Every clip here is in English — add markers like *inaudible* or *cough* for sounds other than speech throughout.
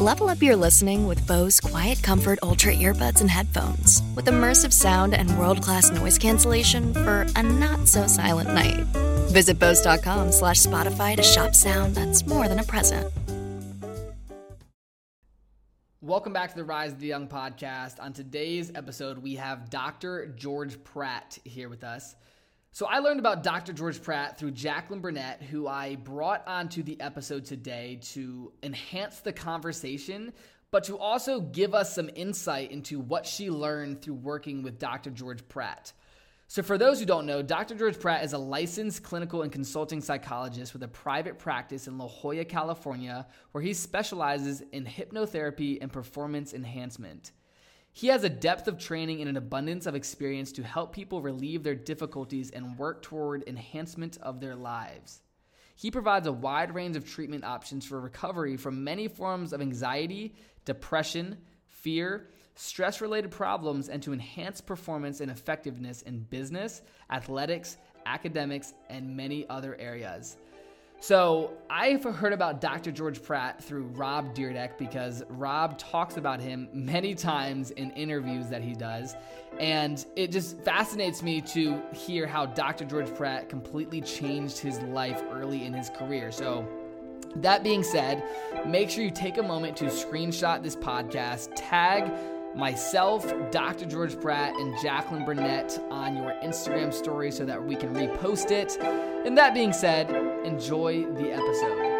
Level up your listening with Bose Quiet Comfort Ultra earbuds and headphones. With immersive sound and world class noise cancellation for a not so silent night. Visit Bose.com slash Spotify to shop sound that's more than a present. Welcome back to the Rise of the Young podcast. On today's episode, we have Dr. George Pratt here with us. So, I learned about Dr. George Pratt through Jacqlyn Burnett, who I brought onto the episode today to enhance the conversation, but to also give us some insight into what she learned through working with Dr. George Pratt. So, for those who don't know, Dr. George Pratt is a licensed clinical and consulting psychologist with a private practice in La Jolla, California, where he specializes in hypnotherapy and performance enhancement. He has a depth of training and an abundance of experience to help people relieve their difficulties and work toward enhancement of their lives. He provides a wide range of treatment options for recovery from many forms of anxiety, depression, fear, stress related problems, and to enhance performance and effectiveness in business, athletics, academics, and many other areas. So, I've heard about Dr. George Pratt through Rob Dyrdek because Rob talks about him many times in interviews that he does. And it just fascinates me to hear how Dr. George Pratt completely changed his life early in his career. So, that being said, make sure you take a moment to screenshot this podcast, tag myself, Dr. George Pratt, and Jacqlyn Burnett on your Instagram story so that we can repost it. And that being said, enjoy the episode.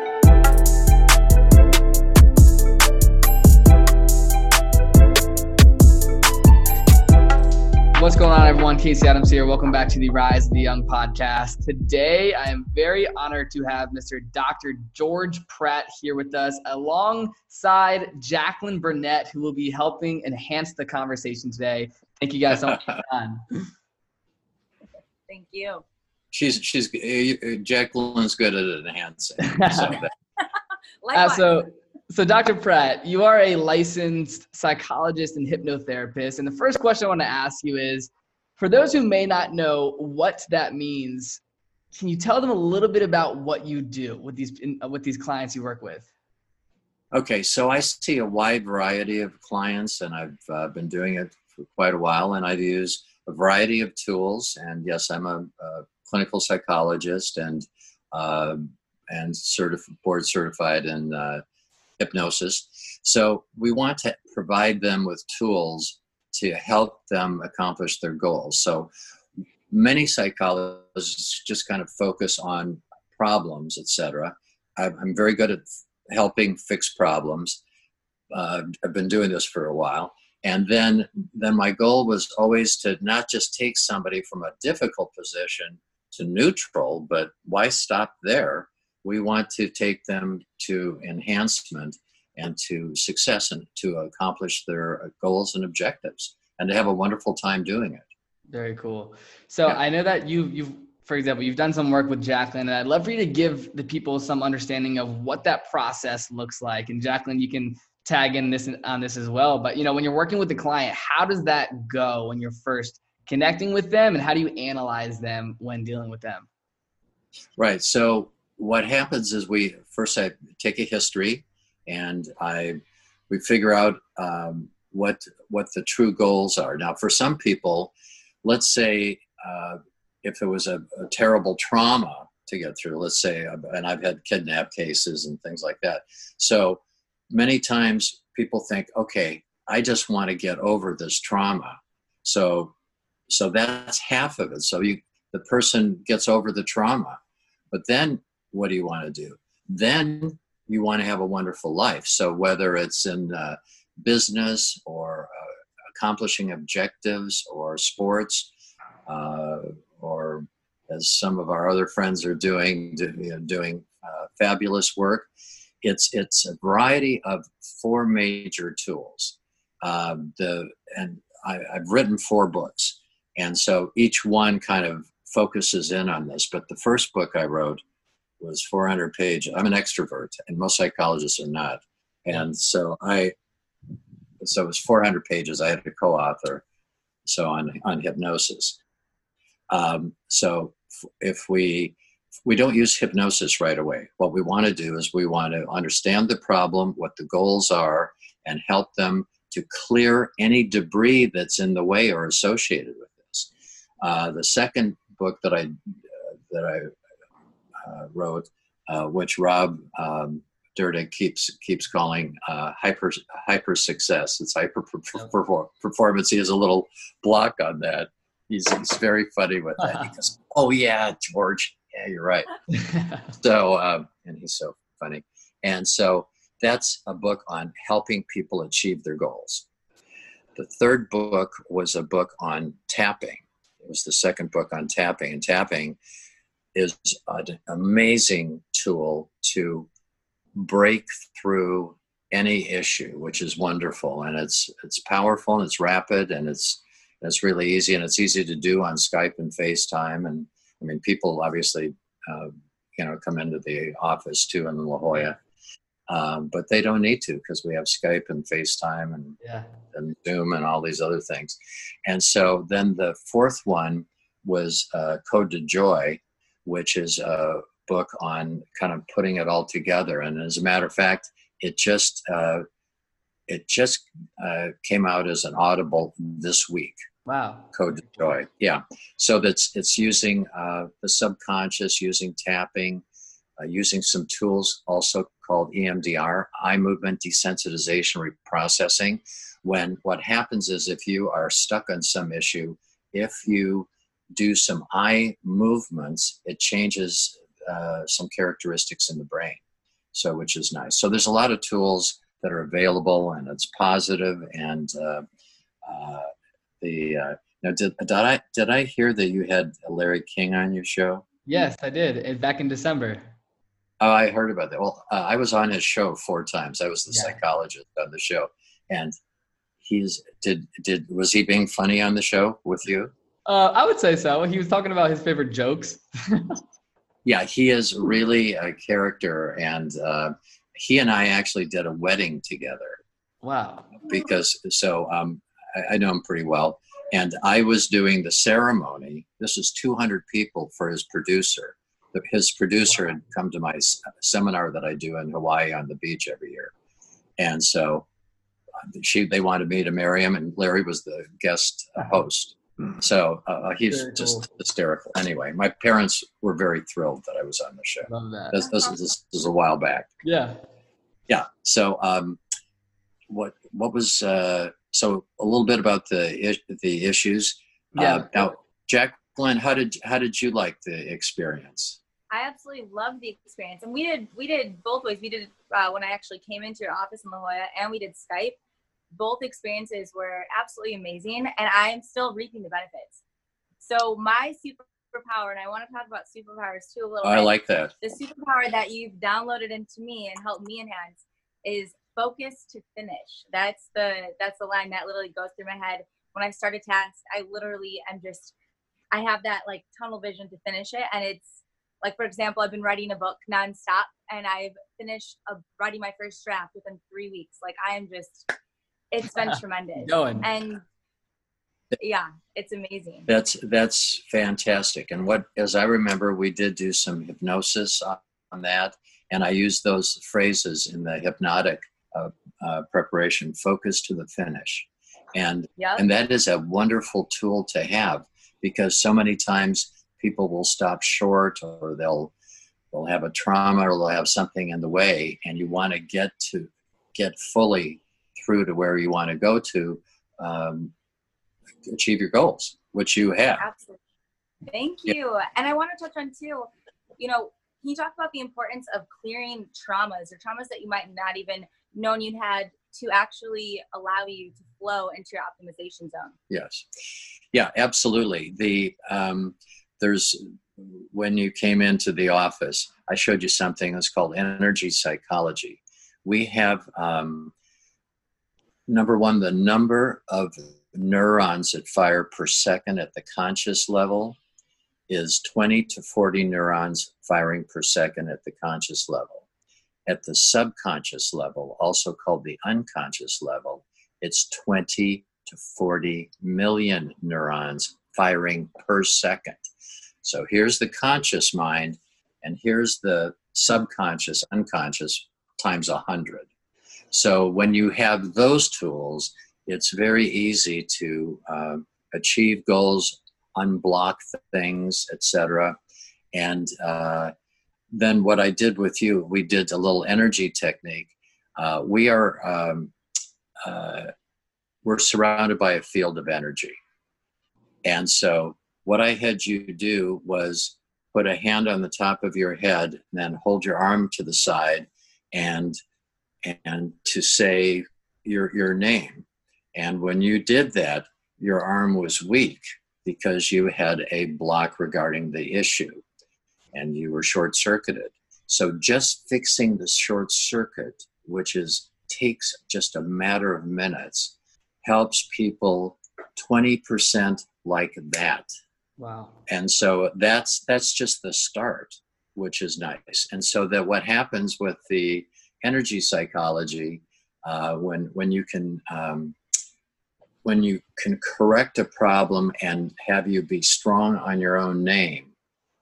What's going on, everyone? Casey Adams here. Welcome back to the Rise of the Young podcast. Today, I am very honored to have Mr. Dr. George Pratt here with us, alongside Jacqlyn Burnett, who will be helping enhance the conversation today. Thank you guys so much for *laughs* your time. Thank you. She's she's uh, Jacqlyn's good at enhancing. So *laughs* Uh, so, so Dr. Pratt, you are a licensed psychologist and hypnotherapist, and the first question I want to ask you is, for those who may not know what that means, can you tell them a little bit about what you do with these in, with these clients you work with? okay, so I see a wide variety of clients, and I've uh, been doing it for quite a while, and I use a variety of tools. And yes, I'm a, a clinical psychologist and uh, and certif- board certified in uh, hypnosis. So we want to provide them with tools to help them accomplish their goals. So many psychologists just kind of focus on problems, etc. I'm very good at helping fix problems. Uh, I've been doing this for a while, and then then my goal was always to not just take somebody from a difficult position to neutral, but why stop there? We want to take them to enhancement and to success and to accomplish their uh, goals and objectives and to have a wonderful time doing it. Very cool. So Yeah. I know that you you've for example, you've done some work with Jacqlyn, and I'd love for you to give the people some understanding of what that process looks like. And Jacqlyn, you can tag in this on this as well. But you know, when you're working with the client, how does that go when you're first connecting with them, and how do you analyze them when dealing with them? Right. So what happens is we first I take a history, and I we figure out um, what what the true goals are. Now, for some people, let's say uh, if it was a, a terrible trauma to get through, let's say, uh, and I've had kidnap cases and things like that. So many times people think, okay, I just want to get over this trauma. So so that's half of it. So you the person gets over the trauma. But then what do you want to do? Then you want to have a wonderful life. So whether it's in uh, business or uh, accomplishing objectives or sports, uh, or as some of our other friends are doing, do, you know, doing uh, fabulous work, it's it's a variety of four major tools. Um, the and I, I've written four books, and so each one kind of focuses in on this. But the first book I wrote was 400 pages. I'm an extrovert, and most psychologists are not. And so I, so it was 400 pages. I had a co-author, so on on hypnosis. Um, so if we we don't use hypnosis right away. What we want to do is we want to understand the problem, what the goals are, and help them to clear any debris that's in the way or associated with. Uh, the second book that I uh, that I uh, wrote, uh, which Rob um, Dyrdek keeps keeps calling uh, hyper hyper success. It's hyper performance. He has a little block on that. He's, he's very funny with that. He goes, *laughs* "Oh yeah, George, yeah, you're right. *laughs* so, um, and he's so funny. And so that's a book on helping people achieve their goals. The third book was a book on tapping. Was the second book on tapping. And tapping is an amazing tool to break through any issue, which is wonderful. And it's it's powerful and it's rapid and it's it's really easy and it's easy to do on Skype and FaceTime and I mean, people obviously, uh, you know, come into the office too in La Jolla, um, but they don't need to because we have Skype and FaceTime and, yeah. and Zoom and all these other things. And so then the fourth one was uh, Code to Joy, which is a book on kind of putting it all together. And as a matter of fact, it just uh, it just uh, came out as an audible this week. Wow. Code to joy. Yeah. So that's it's using uh, the subconscious, using tapping, uh, using some tools also called EMDR, eye movement desensitization reprocessing. When what happens is if you are stuck on some issue, if you do some eye movements, it changes uh, some characteristics in the brain. So, which is nice. So, there's a lot of tools that are available, and it's positive. and uh, uh, the uh, now did did I did I hear that you had Larry King on your show? Yes, I did. Back in December. Oh, I heard about that. Well, uh, I was on his show four times. I was the yeah. psychologist on the show, and he's did did was he being funny on the show with you? Uh, I would say so. He was talking about his favorite jokes. *laughs* yeah, he is really a character, and uh, he and I actually did a wedding together. Wow! Because so um, I, I know him pretty well. And I was doing the ceremony. This is 200 people for his producer. His producer had come to my seminar that I do in Hawaii on the beach every year. And so uh, she, they wanted me to marry him, and Larry was the guest host. So uh, he's very just cool. hysterical. Anyway, my parents were very thrilled that I was on the show. Love that. This, this, this, this was a while back. Yeah. Yeah. So, um, what what was uh, so a little bit about the the issues. Uh, yeah. Uh, now, Jacqlyn, how did how did you like the experience? I absolutely loved the experience, and we did we did both ways. We did uh, when I actually came into your office in La Jolla, and we did Skype. Both experiences were absolutely amazing, and I am still reaping the benefits. So my superpower, and I want to talk about superpowers too a little. I bit. like that. The superpower that you've downloaded into me and helped me enhance is focus to finish. That's the that's the line that literally goes through my head when I start a task. I literally am just I have that like tunnel vision to finish it, and it's like for example, I've been writing a book nonstop, and I've finished a, writing my first draft within three weeks. Like I am just, it's been *laughs* tremendous. Going. And yeah, it's amazing. That's that's fantastic. And what, as I remember, we did do some hypnosis on that, and I used those phrases in the hypnotic uh, uh, preparation, focus to the finish. And, yep. and that is a wonderful tool to have because so many times people will stop short or they'll they'll have a trauma or they'll have something in the way and you want to get to get fully through to where you want to go to um, achieve your goals which you have absolutely thank you yeah. and i want to touch on too you know can you talk about the importance of clearing traumas or traumas that you might not even known you'd had to actually allow you to flow into your optimization zone. Yes. Yeah, absolutely. The um, there's when you came into the office, I showed you something that's called energy psychology. We have um, number one, the number of neurons that fire per second at the conscious level is 20 to 40 neurons firing per second at the conscious level. At the subconscious level, also called the unconscious level, it's 20 to 40 million neurons firing per second. So here's the conscious mind, and here's the subconscious, unconscious times a 100. So when you have those tools, it's very easy to uh, achieve goals, unblock things, etc. And uh, then what I did with you, we did a little energy technique. Uh, we are um, uh, we're surrounded by a field of energy, and so what I had you do was put a hand on the top of your head, and then hold your arm to the side, and and to say your your name. And when you did that, your arm was weak because you had a block regarding the issue and you were short circuited. So just fixing the short circuit, which is takes just a matter of minutes, helps people 20% like that. Wow. And so that's that's just the start, which is nice. And so that what happens with the energy psychology uh, when when you can um, when you can correct a problem and have you be strong on your own name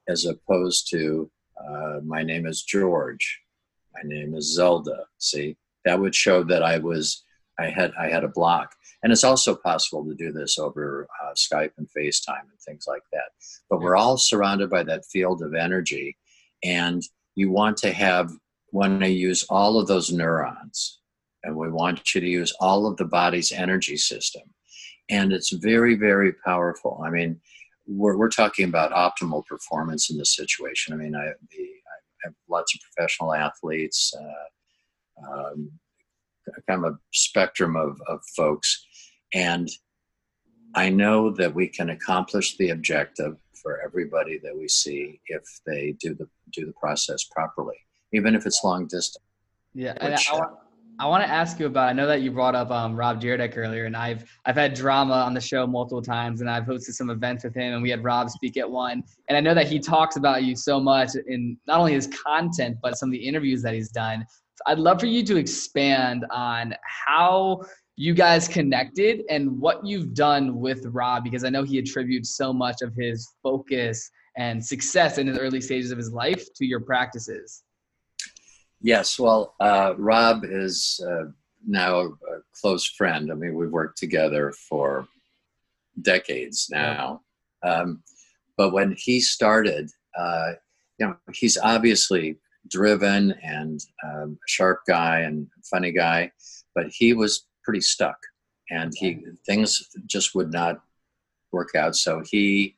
as opposed to uh, my name is george my name is zelda see that would show that i was i had i had a block and it's also possible to do this over uh, skype and facetime and things like that. But we're all surrounded by that field of energy and you want to have want to use all of those neurons and we want you to use all of the body's energy system. And it's very very powerful. I mean we're, we're talking about optimal performance in this situation. I mean i, the, I have lots of professional athletes uh, um, kind of a spectrum of, of folks. And i know that we can accomplish the objective for everybody that we see if they do the do the process properly even if it's long distance. Yeah, which, I, I, I want to ask you about. I know that you brought up um, Rob Dyrdek earlier, and I've I've had drama on the show multiple times, and I've hosted some events with him, and we had Rob speak at one. And I know that he talks about you so much in not only his content, but some of the interviews that he's done. I'd love for you to expand on how you guys connected and what you've done with Rob, because I know he attributes so much of his focus and success in the early stages of his life to your practices. Yes, well, uh, Rob is uh, now a, close friend. I mean, we've worked together for decades now. Um, but when he started, uh, you know, he's obviously driven and um, a sharp guy and funny guy, but he was pretty stuck, and he things just would not work out. So he,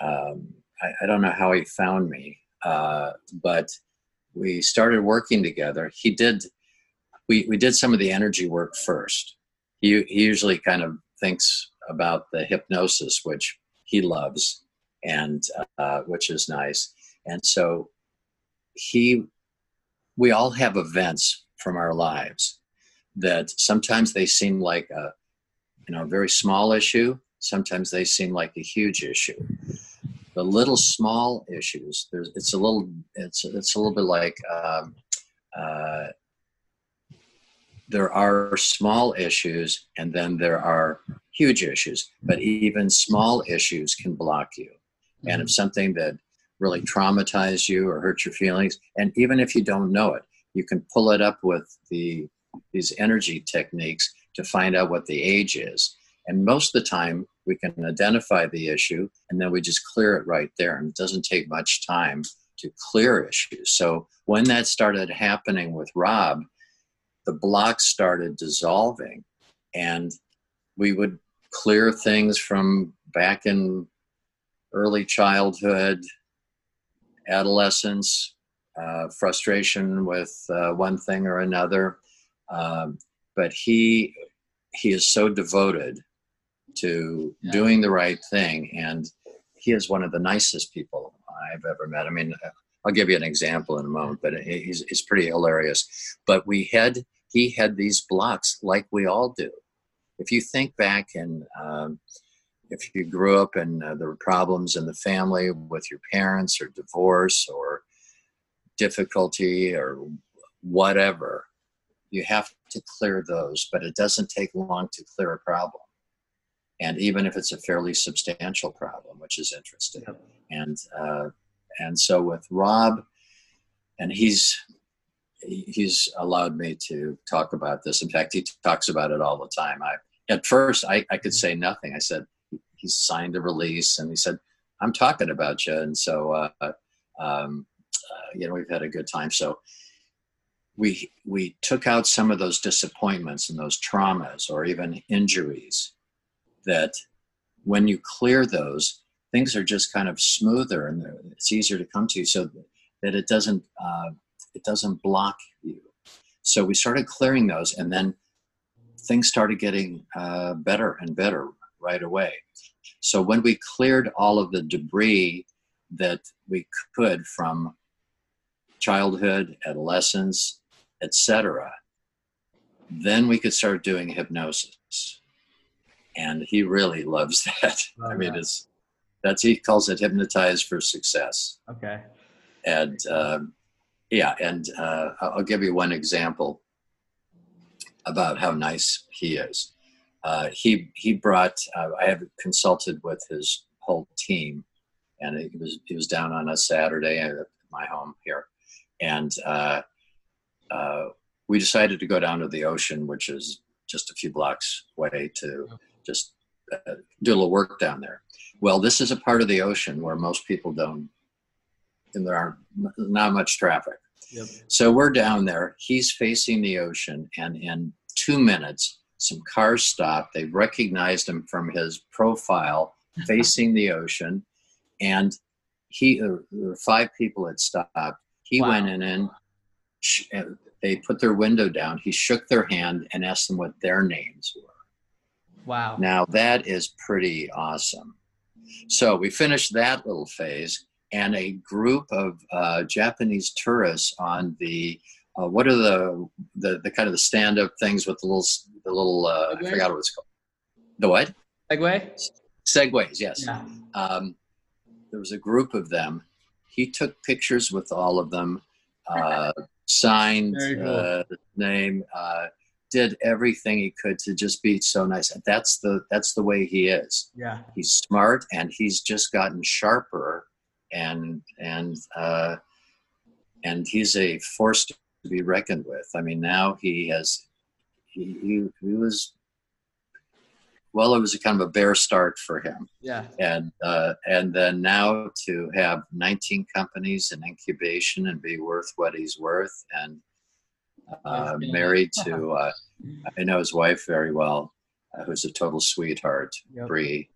um, I, I, don't know how he found me, uh, but we started working together, he did we, we did some of the energy work first. He, he usually kind of thinks about the hypnosis, which he loves, and uh, which is nice. And so he, we all have events from our lives that sometimes they seem like a, you know, a very small issue. Sometimes they seem like a huge issue the little small issues. There's it's a little it's it's a little bit like um, uh, there are small issues and then there are huge issues. But even small issues can block you. And if something that really traumatized you or hurt your feelings, and even if you don't know it, you can pull it up with the these energy techniques to find out what the age is. And most of the time, we can identify the issue and then we just clear it right there. And it doesn't take much time to clear issues. So when that started happening with Rob, the blocks started dissolving and we would clear things from back in early childhood, adolescence, uh, frustration with uh, one thing or another. Um, but he he is so devoted to yeah. doing the right thing and he is one of the nicest people I've ever met. I mean, I'll give you an example in a moment, but he's, he's pretty hilarious. But we had, he had these blocks like we all do. If you think back and um, if you grew up and uh, there were problems in the family with your parents or divorce or difficulty or whatever, you have to clear those, but it doesn't take long to clear a problem. And even if it's a fairly substantial problem, which is interesting. Yep. And, uh, and so with Rob, and he's, he's allowed me to talk about this. In fact, he talks about it all the time. I, at first I, I could say nothing. I said, he signed a release and he said, I'm talking about you. And so, uh, um, uh, you know, we've had a good time. So we, we took out some of those disappointments and those traumas or even injuries that when you clear those, things are just kind of smoother and it's easier to come to you so that it doesn't, uh, it doesn't block you. So we started clearing those and then things started getting uh, better and better right away. So when we cleared all of the debris that we could from childhood, adolescence, etc., then we could start doing hypnosis. And he really loves *laughs* that. I mean, it's that's he calls it hypnotized for success. Okay. And um, yeah, and uh, I'll give you one example about how nice he is. Uh, he he brought. Uh, I have consulted with his whole team, and he was he was down on a Saturday at my home here, and uh, uh, we decided to go down to the ocean, which is just a few blocks away, to just uh, do a little work down there. Well, this is a part of the ocean where most people don't, and there are not much traffic. Yep. So we're down there. He's facing the ocean, and in two minutes, some cars stopped. They recognized him from his profile *laughs* facing the ocean, and he uh, there were five people had stopped. He wow. went in and sh- uh, they put their window down. He shook their hand and asked them what their names were. Wow! Now that is pretty awesome. So we finished that little phase, and a group of uh, Japanese tourists on the uh, what are the, the the kind of the stand up things with the little the little uh, I forgot what it's called. The what? Segway. Segways, yes. Yeah. Um, there was a group of them. He took pictures with all of them, uh, signed cool. uh, name, uh, did everything he could to just be so nice. And that's the that's the way he is. Yeah, he's smart and he's just gotten sharper, and and uh, and he's a force to be reckoned with. I mean, now he has he, he, he was well it was a kind of a bare start for him yeah and uh, and then now to have 19 companies in incubation and be worth what he's worth and uh, married *laughs* to uh, i know his wife very well uh, who's a total sweetheart yep. Bree.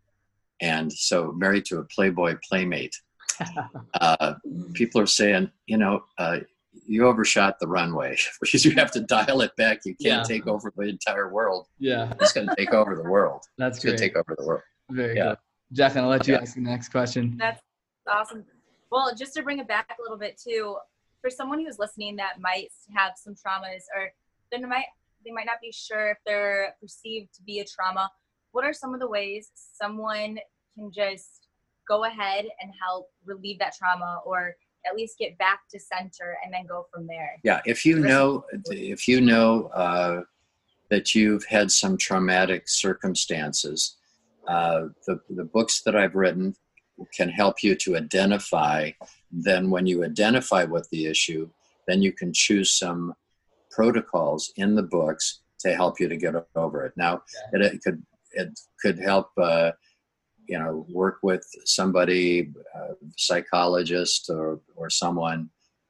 and so married to a playboy playmate *laughs* uh, people are saying you know uh, you overshot the runway *laughs* because you have to dial it back. You can't yeah. take over the entire world. Yeah, it's going to take over the world. *laughs* That's going to take over the world. Very yeah. good. Jacqlyn, I'll let you ask the next question. That's awesome. Well, just to bring it back a little bit too, for someone who's listening that might have some traumas or they might they might not be sure if they're perceived to be a trauma. What are some of the ways someone can just go ahead and help relieve that trauma or at least get back to center and then go from there. Yeah, if you know, if you know uh, that you've had some traumatic circumstances, uh, the the books that I've written can help you to identify. Then, when you identify what the issue, then you can choose some protocols in the books to help you to get over it. Now, it, it could it could help. Uh, you know work with somebody uh, psychologist or or someone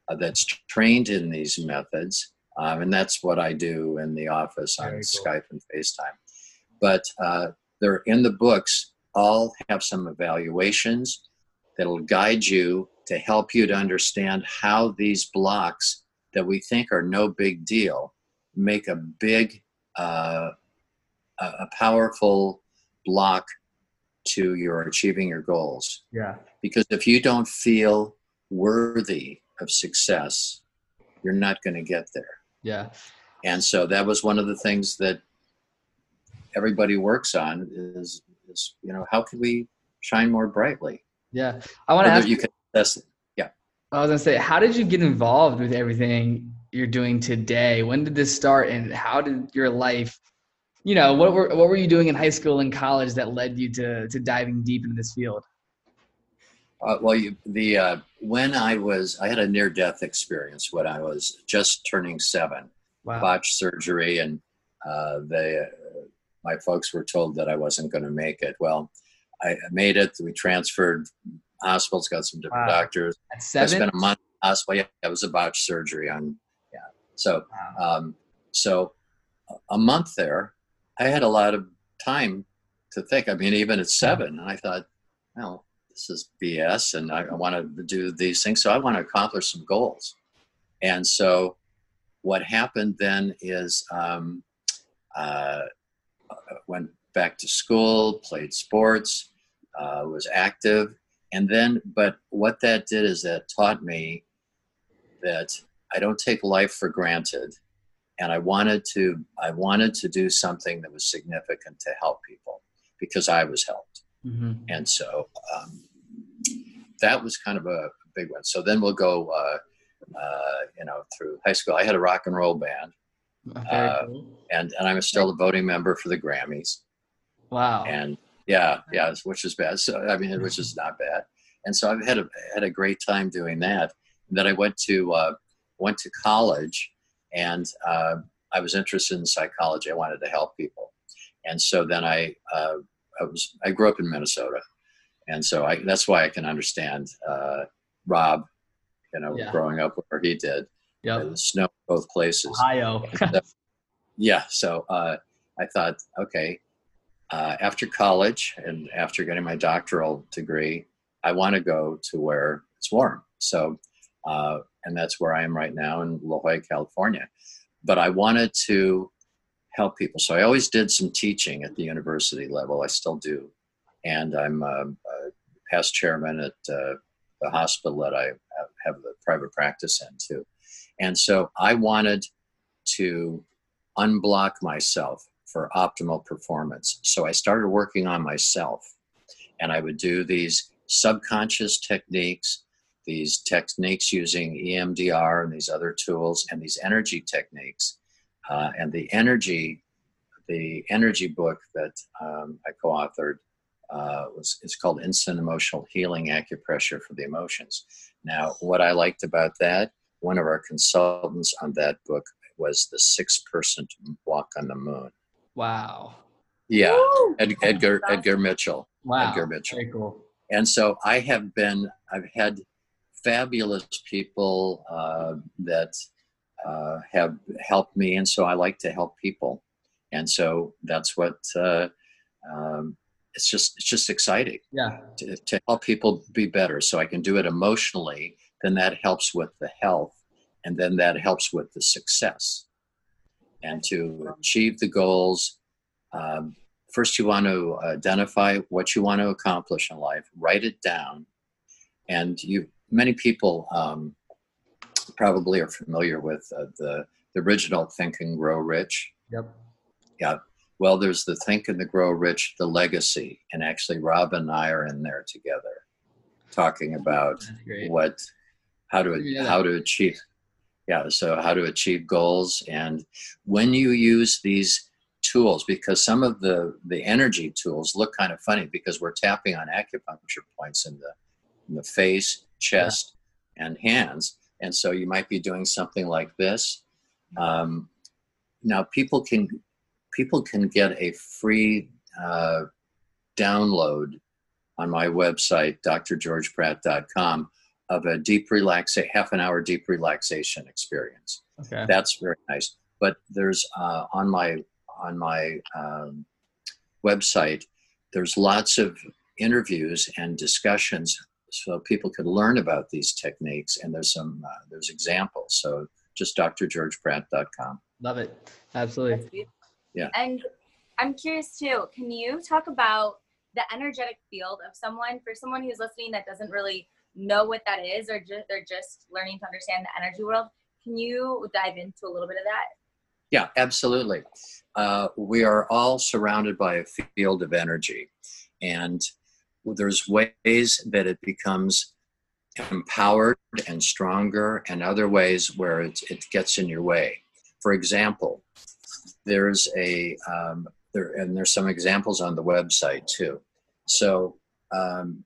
uh, that's trained in these methods um, and that's what i do in the office on cool. skype and facetime but uh, they're in the books all have some evaluations that'll guide you to help you to understand how these blocks that we think are no big deal make a big uh, a powerful block to your achieving your goals. Yeah. Because if you don't feel worthy of success, you're not going to get there. Yeah. And so that was one of the things that everybody works on is, is you know, how can we shine more brightly? Yeah. I want to ask you can test it. Yeah. I was going to say, how did you get involved with everything you're doing today? When did this start and how did your life, you know, what were, what were you doing in high school and college that led you to, to diving deep into this field? Uh, well, you, the uh, when I was, I had a near-death experience when I was just turning seven, wow. botched surgery, and uh, they, uh, my folks were told that I wasn't going to make it. Well, I made it. We transferred hospitals, got some different wow. doctors. At seven? I spent a month in hospital. Yeah, it was a botched surgery on. Yeah, so wow. um, so a month there, I had a lot of time to think. I mean, even at seven, and I thought, well this is BS and I, I want to do these things. So I want to accomplish some goals. And so what happened then is um, uh, went back to school, played sports, uh, was active. And then, but what that did is that taught me that I don't take life for granted. And I wanted to, I wanted to do something that was significant to help people because I was helped. Mm-hmm. And so um, that was kind of a big one. So then we'll go, uh, uh, you know, through high school. I had a rock and roll band, uh, cool. and and I'm still a voting member for the Grammys. Wow. And yeah, yeah, which is bad. So I mean, which is not bad. And so I've had a had a great time doing that. And then I went to uh, went to college, and uh, I was interested in psychology. I wanted to help people, and so then I uh, I was I grew up in Minnesota, and so I, that's why I can understand uh, Rob, you know, yeah. growing up where he did. Yeah, the snow both places. Ohio. *laughs* so, yeah, so uh, I thought, okay, uh, after college and after getting my doctoral degree, I want to go to where it's warm. So, uh, and that's where I am right now in La Jolla, California. But I wanted to help people. So I always did some teaching at the university level. I still do. And I'm um, past chairman at uh, the hospital that I have the private practice in too. And so I wanted to unblock myself for optimal performance. So I started working on myself and I would do these subconscious techniques, these techniques using EMDR and these other tools and these energy techniques. Uh, and the energy, the energy book that um, I co-authored uh, was it's called instant emotional healing acupressure for the emotions. Now, what I liked about that, one of our consultants on that book was the sixth person to walk on the moon. Wow. Yeah, Ed, Edgar Edgar Mitchell. Wow. Edgar Mitchell. Very cool. And so I have been, I've had fabulous people uh, that uh, have helped me, and so I like to help people, and so that's what uh, um, it's just it's just exciting yeah. to, to help people be better. So i can do it emotionally then that helps with the health and then that helps with the success. And to achieve the goals um, first you want to identify what you want to accomplish in life write it down and you many people um, probably are familiar with uh, the, the original think and grow rich yep yeah well, there's the Think and the Grow Rich, the legacy, and actually Rob and I are in there together, talking about what, how to yeah. how to achieve, yeah. So how to achieve goals, and when you use these tools, because some of the the energy tools look kind of funny because we're tapping on acupuncture points in the in the face, chest, yeah. and hands, and so you might be doing something like this. Um, now people can people can get a free uh, download on my website, drgeorgepratt.com, of a deep relax a half an hour deep relaxation experience. Okay. That's very nice. But there's uh, on my on my um, website, there's lots of interviews and discussions so people could learn about these techniques and there's some uh, there's examples. So just drgeorgepratt.com love it. Absolutely. Yeah. And I'm curious too, can you talk about the energetic field of someone for someone who's listening that doesn't really know what that is or just they're just learning to understand the energy world can you dive into a little bit of that? Yeah absolutely. Uh, we are all surrounded by a field of energy and there's ways that it becomes empowered and stronger and other ways where it, it gets in your way. For example there's a um, there and there's some examples on the website too. So um,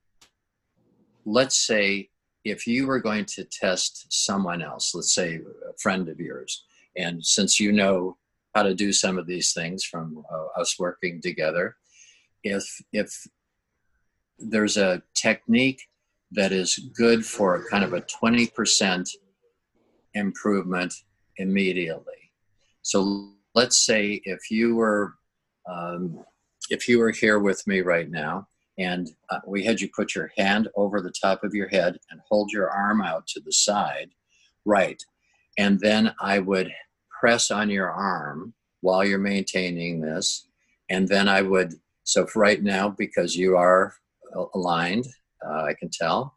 let's say if you were going to test someone else let's say a friend of yours and since you know how to do some of these things from uh, us working together if if there's a technique that is good for kind of a 20% improvement immediately. So let's say if you were um, if you were here with me right now and uh, we had you put your hand over the top of your head and hold your arm out to the side right and then i would press on your arm while you're maintaining this and then i would so right now because you are aligned uh, i can tell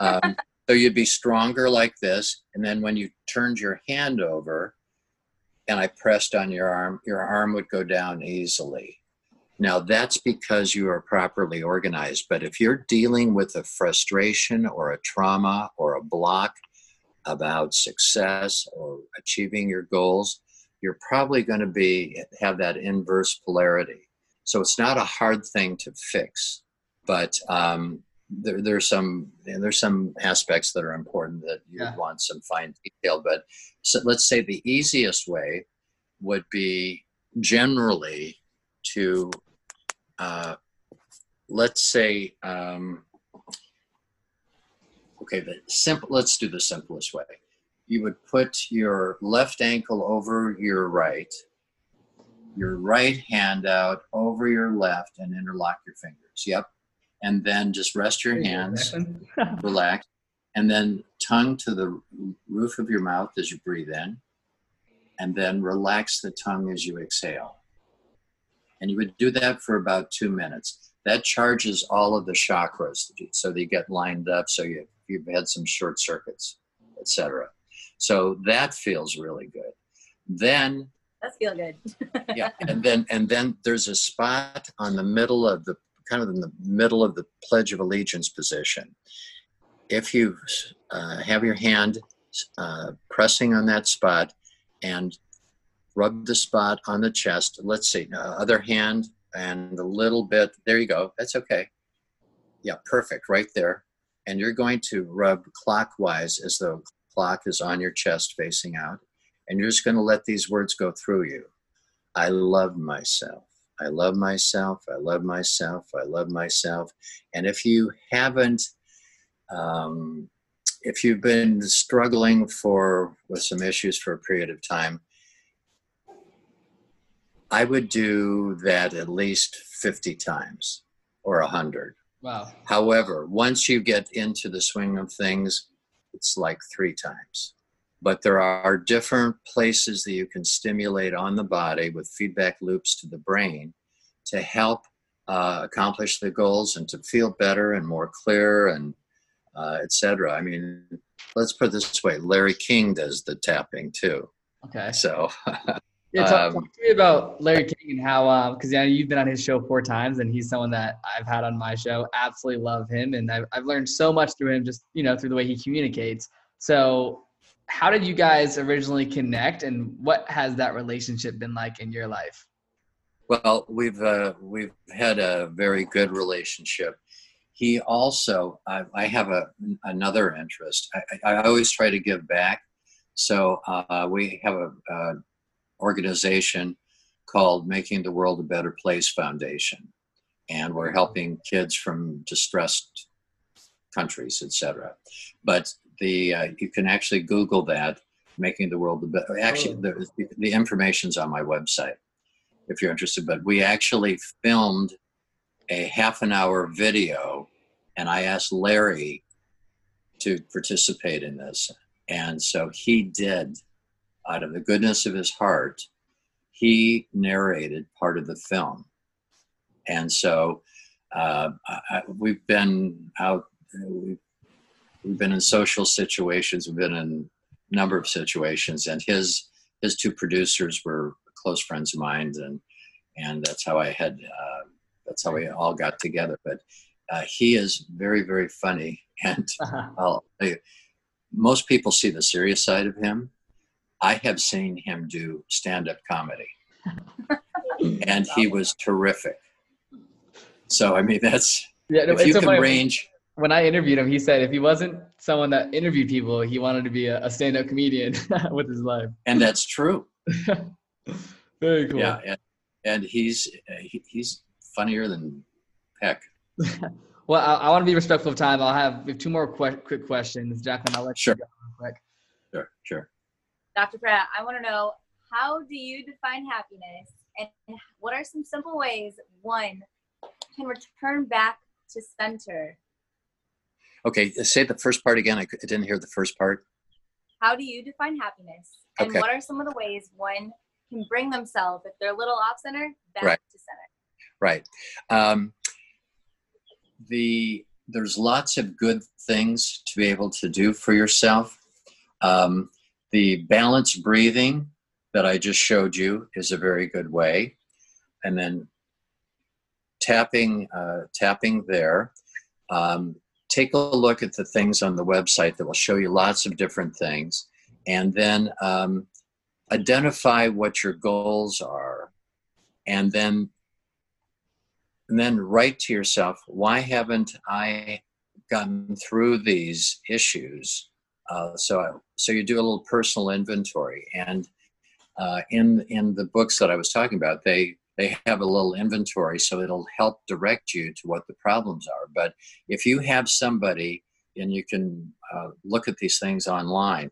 um, *laughs* so you'd be stronger like this and then when you turned your hand over and I pressed on your arm, your arm would go down easily. Now, that's because you are properly organized. But if you're dealing with a frustration or a trauma or a block about success or achieving your goals, you're probably going to be have that inverse polarity. So it's not a hard thing to fix, but um, there, there's some there's some aspects that are important that you yeah. want some fine detail. But so let's say the easiest way would be generally to uh, let's say um, okay the simple let's do the simplest way you would put your left ankle over your right your right hand out over your left and interlock your fingers yep and then just rest your hands, *laughs* relax, and then tongue to the roof of your mouth as you breathe in, and then relax the tongue as you exhale. And you would do that for about two minutes. That charges all of the chakras so they get lined up so you, you've had some short circuits, etc. So that feels really good. Then that's feel good. *laughs* yeah, and then and then there's a spot on the middle of the kind of in the middle of the Pledge of Allegiance position. If you uh, have your hand uh, pressing on that spot and rub the spot on the chest, let's see, uh, other hand and a little bit, there you go, that's okay. Yeah, perfect, right there. And you're going to rub clockwise as though the clock is on your chest facing out. And you're just going to let these words go through you. I love myself. I love myself. I love myself. I love myself. And if you haven't, um, if you've been struggling for with some issues for a period of time, I would do that at least 50 times or 100. Wow. However, once you get into the swing of things, it's like three times but there are different places that you can stimulate on the body with feedback loops to the brain to help uh, accomplish the goals and to feel better and more clear and uh, etc. I mean, let's put it this way: Larry King does the tapping too. Okay. So. *laughs* yeah, talk, um, talk, to me about Larry King and how, because um, yeah, you've been on his show four times, and he's someone that I've had on my show. Absolutely love him, and I've, I've learned so much through him, just you know, through the way he communicates. So, how did you guys originally connect and what has that relationship been like in your life? Well we've uh, we've had a very good relationship. He also i, I have a another interest. I, I, always try to give back. So uh, we have a, a organization called making the world a better place foundation. And we're helping kids from distressed countries etc but the uh, you can actually Google that, making the world the better. Actually, oh. the, the information's on my website if you're interested. But we actually filmed a half an hour video, and I asked Larry to participate in this, and so he did. Out of the goodness of his heart, he narrated part of the film, and so uh, I, we've been out. We've, we've been in social situations. We've been in a number of situations, and his his two producers were close friends of mine, and and that's how I had. Uh, that's how we all got together. But uh, he is very, very funny, *laughs* and uh-huh. I, most people see the serious side of him. I have seen him do stand-up comedy, *laughs* and he was terrific. So I mean, that's yeah. No, if you can funny. range. When I interviewed him, he said if he wasn't someone that interviewed people, he wanted to be a, a stand-up comedian *laughs* with his life. And that's true. *laughs* Very cool. Yeah, and, and he's he, he's funnier than heck. *laughs* well, I, I, want to be respectful of time. I'll have, have two more que- quick questions. Jacqlyn, I'll let sure. you go real quick. Sure, sure. Dr. Pratt, I want to know how do you define happiness and what are some simple ways one can return back to center? Okay, say the first part again. I didn't hear the first part. How do you define happiness? And okay. what are some of the ways one can bring themselves, if they're a little off center, back right. to center? Right. Um, the there's lots of good things to be able to do for yourself. Um, the balanced breathing that I just showed you is a very good way, and then tapping uh, tapping there. Um, take a look at the things on the website that will show you lots of different things, and then um, identify what your goals are, and then and then write to yourself, why haven't I gotten through these issues? Uh, so, so you do a little personal inventory, and uh, in in the books that I was talking about, they they have a little inventory, so it'll help direct you to what the problems are. But if you have somebody, and you can uh, look at these things online,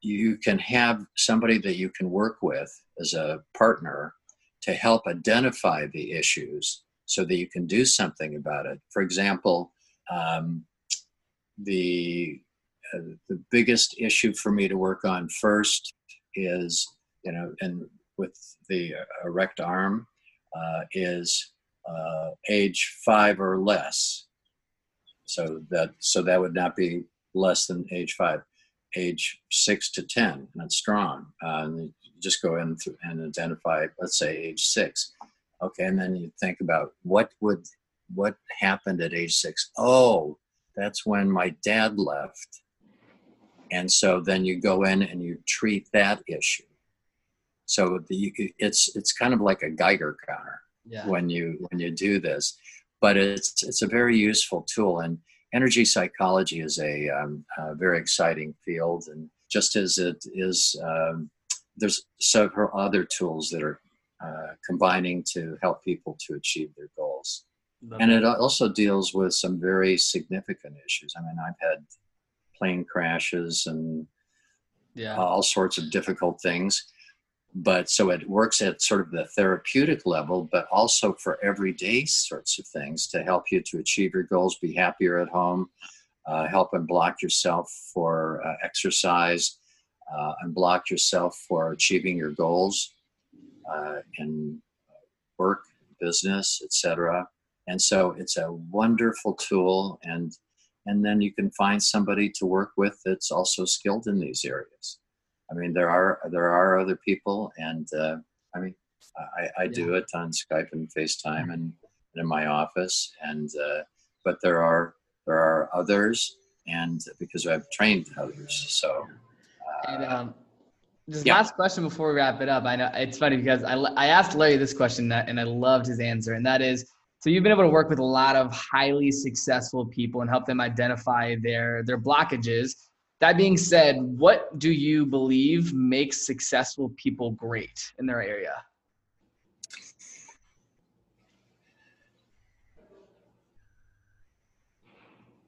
you can have somebody that you can work with as a partner to help identify the issues so that you can do something about it. For example, um, the uh, the biggest issue for me to work on first is you know, and with the erect arm uh, is uh, age five or less. So that so that would not be less than age five, age six to ten, and that's strong. Uh, and just go in and identify, let's say, age six Okay, and then you think about what would what happened at age six. Oh, that's when my dad left, and so then you go in and you treat that issue. So the, it's it's kind of like a Geiger counter yeah. when you when you do this, but it's it's a very useful tool and energy psychology is a, um, a very exciting field and just as it is um, there's several other tools that are uh, combining to help people to achieve their goals. and it also deals with some very significant issues. I mean, I've had plane crashes and yeah. all sorts of difficult things. But so it works at sort of the therapeutic level, but also for everyday sorts of things to help you to achieve your goals, be happier at home, uh, help unblock yourself for uh, exercise, uh, unblock yourself for achieving your goals uh, in work, business, etc. And so it's a wonderful tool, and and then you can find somebody to work with that's also skilled in these areas. I mean, there are there are other people, and uh, I mean, I, I do it on Skype and FaceTime and, and in my office, and uh, but there are there are others, and because I've trained others, so. Uh, and um, just yeah. last question before we wrap it up. I know it's funny because I, I asked Larry this question and I loved his answer, and that is so you've been able to work with a lot of highly successful people and help them identify their their blockages. That being said, what do you believe makes successful people great in their area?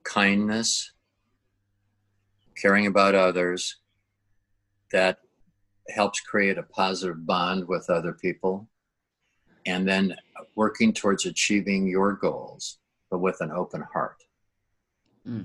Kindness, caring about others, that helps create a positive bond with other people and then working towards achieving your goals but with an open heart mm,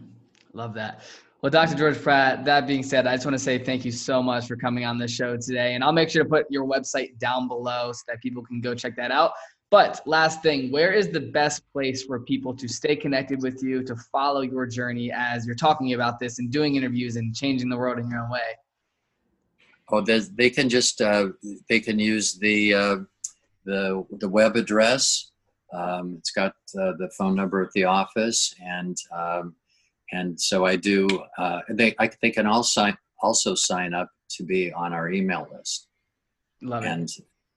love that well dr george pratt that being said i just want to say thank you so much for coming on the show today and i'll make sure to put your website down below so that people can go check that out But last thing, where is the best place for people to stay connected with you, to follow your journey as you're talking about this and doing interviews and changing the world in your own way? Oh, they can just uh, they can use the uh, the the web address. Um, it's got uh, the phone number at the office, and um, and so I do. Uh, they I, they can all sign also sign up to be on our email list. Love it. And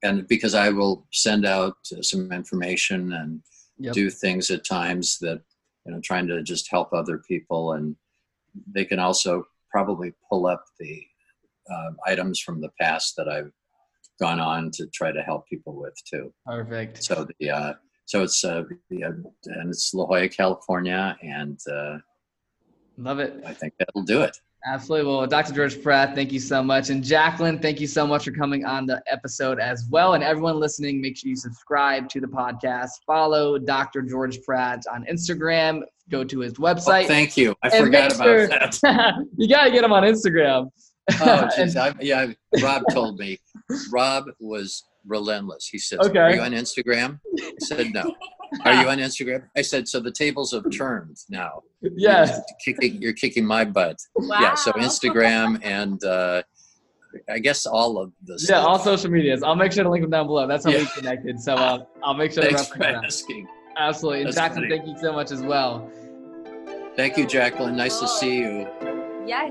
and because I will send out some information and yep. do things at times that you know trying to just help other people, and they can also probably pull up the uh, items from the past that I've gone on to try to help people with too. Perfect. So the uh, so it's uh, yeah, and it's La Jolla, California, and uh, love it. I think that'll do it. Absolutely. Well, Dr. George Pratt, thank you so much. And Jacqlyn, thank you so much for coming on the episode as well. And everyone listening, make sure you subscribe to the podcast. Follow Dr. George Pratt on Instagram. Go to his website. Oh, thank you. I forgot about sure, that. *laughs* you got to get him on Instagram. oh, *laughs* geez. I, yeah, Rob told me. Rob was relentless. He said, okay. Are you on Instagram? I said, No. Are you *laughs* on Instagram? I said, so the tables have turned now. Yes. You're kicking, you're kicking my butt. Wow. Yeah. So Instagram and uh, I guess all of the Yeah, all social medias. I'll make sure to link them down below. That's how yeah. we connected. So uh, I'll make sure Thanks to for asking. Absolutely. And Jacqlyn, thank you so much as well. Thank you, Jacqlyn. Nice to see you. Yeah,